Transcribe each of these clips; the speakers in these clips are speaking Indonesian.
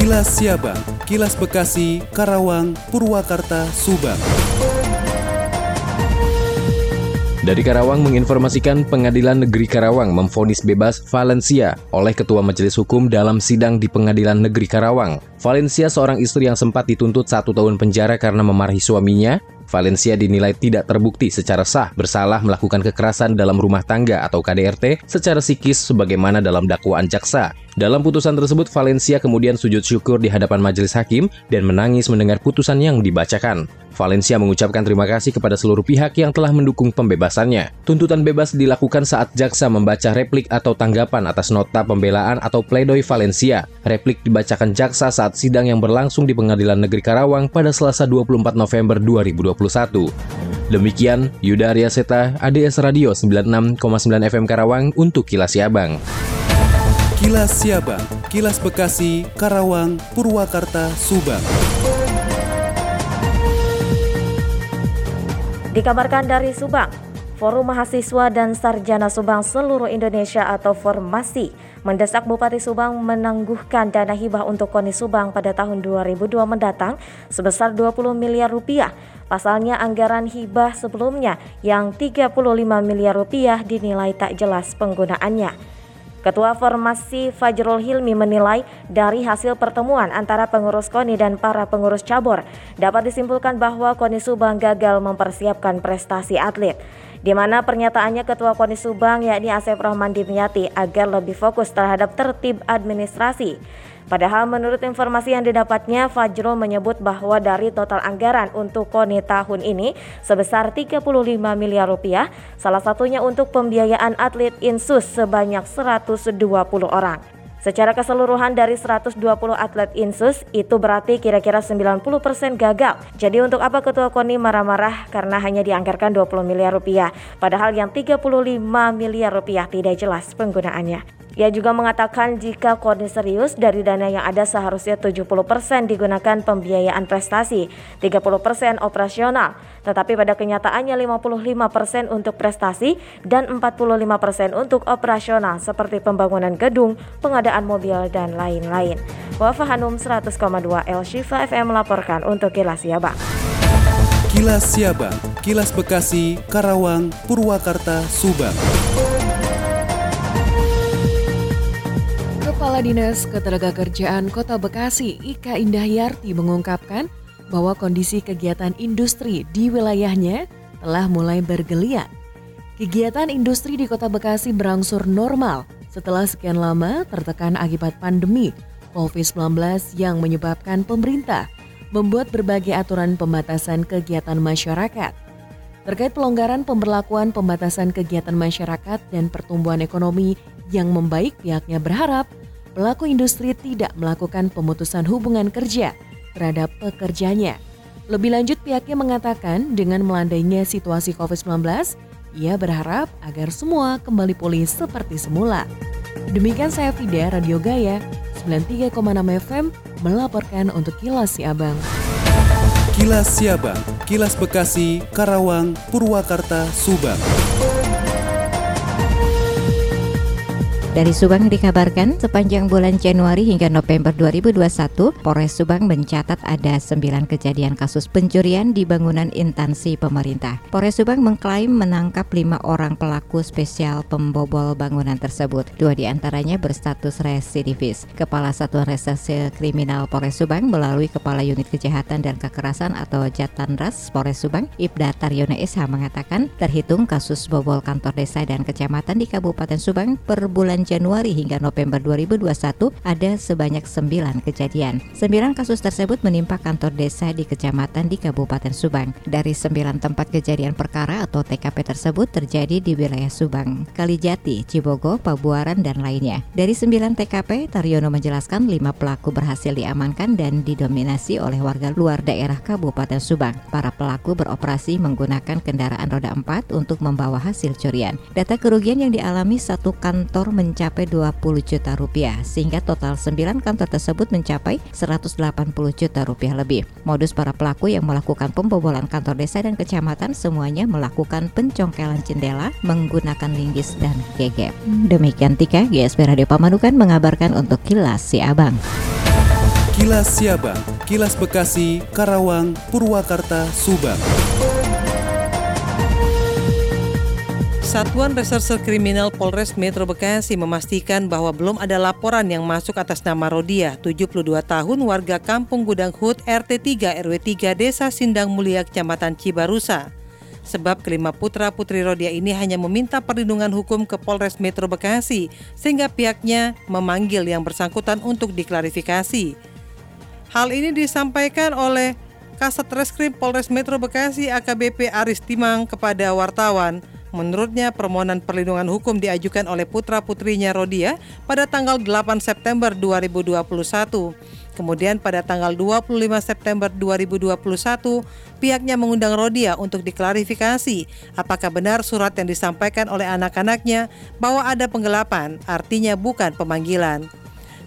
Kilas Siabang, Kilas Bekasi, Karawang, Purwakarta, Subang. Dari Karawang menginformasikan Pengadilan Negeri Karawang memfonis bebas Valencia oleh Ketua Majelis Hukum dalam sidang di Pengadilan Negeri Karawang. Valencia seorang istri yang sempat dituntut satu tahun penjara karena memarahi suaminya. Valencia dinilai tidak terbukti secara sah bersalah melakukan kekerasan dalam rumah tangga atau KDRT secara psikis sebagaimana dalam dakwaan jaksa. Dalam putusan tersebut, Valencia kemudian sujud syukur di hadapan majelis hakim dan menangis mendengar putusan yang dibacakan. Valencia mengucapkan terima kasih kepada seluruh pihak yang telah mendukung pembebasannya. Tuntutan bebas dilakukan saat jaksa membaca replik atau tanggapan atas nota pembelaan atau pledoi Valencia. Replik dibacakan jaksa saat sidang yang berlangsung di Pengadilan Negeri Karawang pada Selasa 24 November 2021. Demikian Yuda Arya Seta, ADS Radio 96,9 FM Karawang untuk Kilas Siabang. Kilas Siabang, Kilas Bekasi, Karawang, Purwakarta, Subang. Dikabarkan dari Subang, Forum Mahasiswa dan Sarjana Subang seluruh Indonesia atau Formasi mendesak Bupati Subang menangguhkan dana hibah untuk KONI Subang pada tahun 2002 mendatang sebesar 20 miliar rupiah. Pasalnya anggaran hibah sebelumnya yang 35 miliar rupiah dinilai tak jelas penggunaannya. Ketua Formasi Fajrul Hilmi menilai dari hasil pertemuan antara pengurus KONI dan para pengurus cabur dapat disimpulkan bahwa KONI Subang gagal mempersiapkan prestasi atlet. Di mana pernyataannya Ketua KONI Subang yakni Asep Rahman Dimyati agar lebih fokus terhadap tertib administrasi. Padahal menurut informasi yang didapatnya, Fajrul menyebut bahwa dari total anggaran untuk KONI tahun ini sebesar 35 miliar rupiah, salah satunya untuk pembiayaan atlet Insus sebanyak 120 orang. Secara keseluruhan dari 120 atlet Insus itu berarti kira-kira 90% gagal. Jadi untuk apa Ketua KONI marah-marah karena hanya dianggarkan 20 miliar rupiah, padahal yang 35 miliar rupiah tidak jelas penggunaannya. Ia juga mengatakan jika kode serius dari dana yang ada seharusnya 70% digunakan pembiayaan prestasi, 30% operasional, tetapi pada kenyataannya 55% untuk prestasi dan 45% untuk operasional seperti pembangunan gedung, pengadaan mobil dan lain-lain. Wafa Hanum 100,2 El Shifa FM melaporkan untuk Kilas Siabang. Kilas Siabang, Kilas Bekasi, Karawang, Purwakarta, Subang. Kepala Dinas Ketenagakerjaan Kota Bekasi, Ika Indahyarti mengungkapkan bahwa kondisi kegiatan industri di wilayahnya telah mulai bergeliat. Kegiatan industri di Kota Bekasi berangsur normal setelah sekian lama tertekan akibat pandemi COVID-19 yang menyebabkan pemerintah membuat berbagai aturan pembatasan kegiatan masyarakat. Terkait pelonggaran pemberlakuan pembatasan kegiatan masyarakat dan pertumbuhan ekonomi yang membaik, pihaknya berharap pelaku industri tidak melakukan pemutusan hubungan kerja terhadap pekerjanya. Lebih lanjut pihaknya mengatakan dengan melandainya situasi COVID-19, ia berharap agar semua kembali pulih seperti semula. Demikian saya Fida Radio Gaya 93,6 FM melaporkan untuk Kilas Siabang. Kilas Siabang, Kilas Bekasi, Karawang, Purwakarta, Subang. Dari Subang dikabarkan sepanjang bulan Januari hingga November 2021, Polres Subang mencatat ada 9 kejadian kasus pencurian di bangunan instansi pemerintah. Polres Subang mengklaim menangkap lima orang pelaku spesial pembobol bangunan tersebut. Dua di antaranya berstatus residivis. Kepala Satuan Reserse Kriminal Polres Subang melalui Kepala Unit Kejahatan dan Kekerasan atau Jatanras Polres Subang, Ibda Taryono Isha mengatakan terhitung kasus bobol kantor desa dan kecamatan di Kabupaten Subang per bulan bulan Januari hingga November 2021 ada sebanyak 9 kejadian. 9 kasus tersebut menimpa kantor desa di kecamatan di Kabupaten Subang. Dari 9 tempat kejadian perkara atau TKP tersebut terjadi di wilayah Subang, Kalijati, Cibogo, Pabuaran, dan lainnya. Dari 9 TKP, Taryono menjelaskan 5 pelaku berhasil diamankan dan didominasi oleh warga luar daerah Kabupaten Subang. Para pelaku beroperasi menggunakan kendaraan roda 4 untuk membawa hasil curian. Data kerugian yang dialami satu kantor mencapai 20 juta rupiah sehingga total 9 kantor tersebut mencapai 180 juta rupiah lebih. Modus para pelaku yang melakukan pembobolan kantor desa dan kecamatan semuanya melakukan pencongkelan jendela menggunakan linggis dan gegep. Demikian Tika, GSP Radio Pamanukan mengabarkan untuk Kilas Si Abang. Kilas Siabang, Kilas Bekasi, Karawang, Purwakarta, Subang. Satuan Reserse Kriminal Polres Metro Bekasi memastikan bahwa belum ada laporan yang masuk atas nama Rodia, 72 tahun warga Kampung Gudang Hut RT 3 RW 3 Desa Sindang Mulia Kecamatan Cibarusa. Sebab kelima putra putri Rodia ini hanya meminta perlindungan hukum ke Polres Metro Bekasi sehingga pihaknya memanggil yang bersangkutan untuk diklarifikasi. Hal ini disampaikan oleh Kasat Reskrim Polres Metro Bekasi AKBP Aris Timang kepada wartawan. Menurutnya, permohonan perlindungan hukum diajukan oleh putra-putrinya Rodia pada tanggal 8 September 2021. Kemudian pada tanggal 25 September 2021, pihaknya mengundang Rodia untuk diklarifikasi apakah benar surat yang disampaikan oleh anak-anaknya bahwa ada penggelapan, artinya bukan pemanggilan.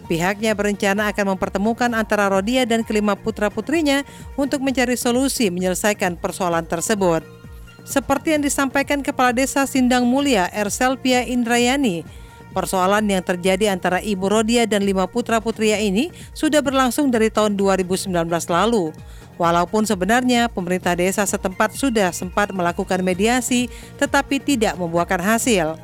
Pihaknya berencana akan mempertemukan antara Rodia dan kelima putra-putrinya untuk mencari solusi menyelesaikan persoalan tersebut. Seperti yang disampaikan Kepala Desa Sindang Mulia Erselpia Indrayani, persoalan yang terjadi antara Ibu Rodia dan lima putra-putria ini sudah berlangsung dari tahun 2019 lalu. Walaupun sebenarnya pemerintah desa setempat sudah sempat melakukan mediasi tetapi tidak membuahkan hasil.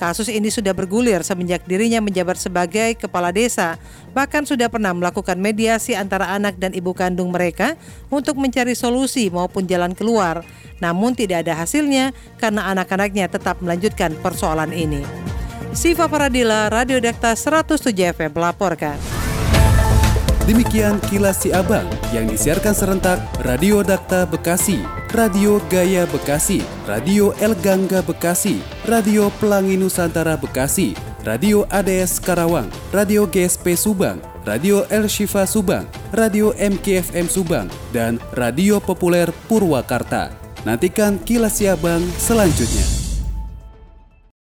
Kasus ini sudah bergulir semenjak dirinya menjabat sebagai kepala desa, bahkan sudah pernah melakukan mediasi antara anak dan ibu kandung mereka untuk mencari solusi maupun jalan keluar. Namun tidak ada hasilnya karena anak-anaknya tetap melanjutkan persoalan ini. Siva Paradila, Radio Dakta 107 FM melaporkan. Demikian kilas si abang yang disiarkan serentak Radio Dakta Bekasi, Radio Gaya Bekasi, Radio El Gangga Bekasi, Radio Pelangi Nusantara Bekasi, Radio ADS Karawang, Radio GSP Subang, Radio El Shifa Subang, Radio MKFM Subang, dan Radio Populer Purwakarta. Nantikan kilas si abang selanjutnya.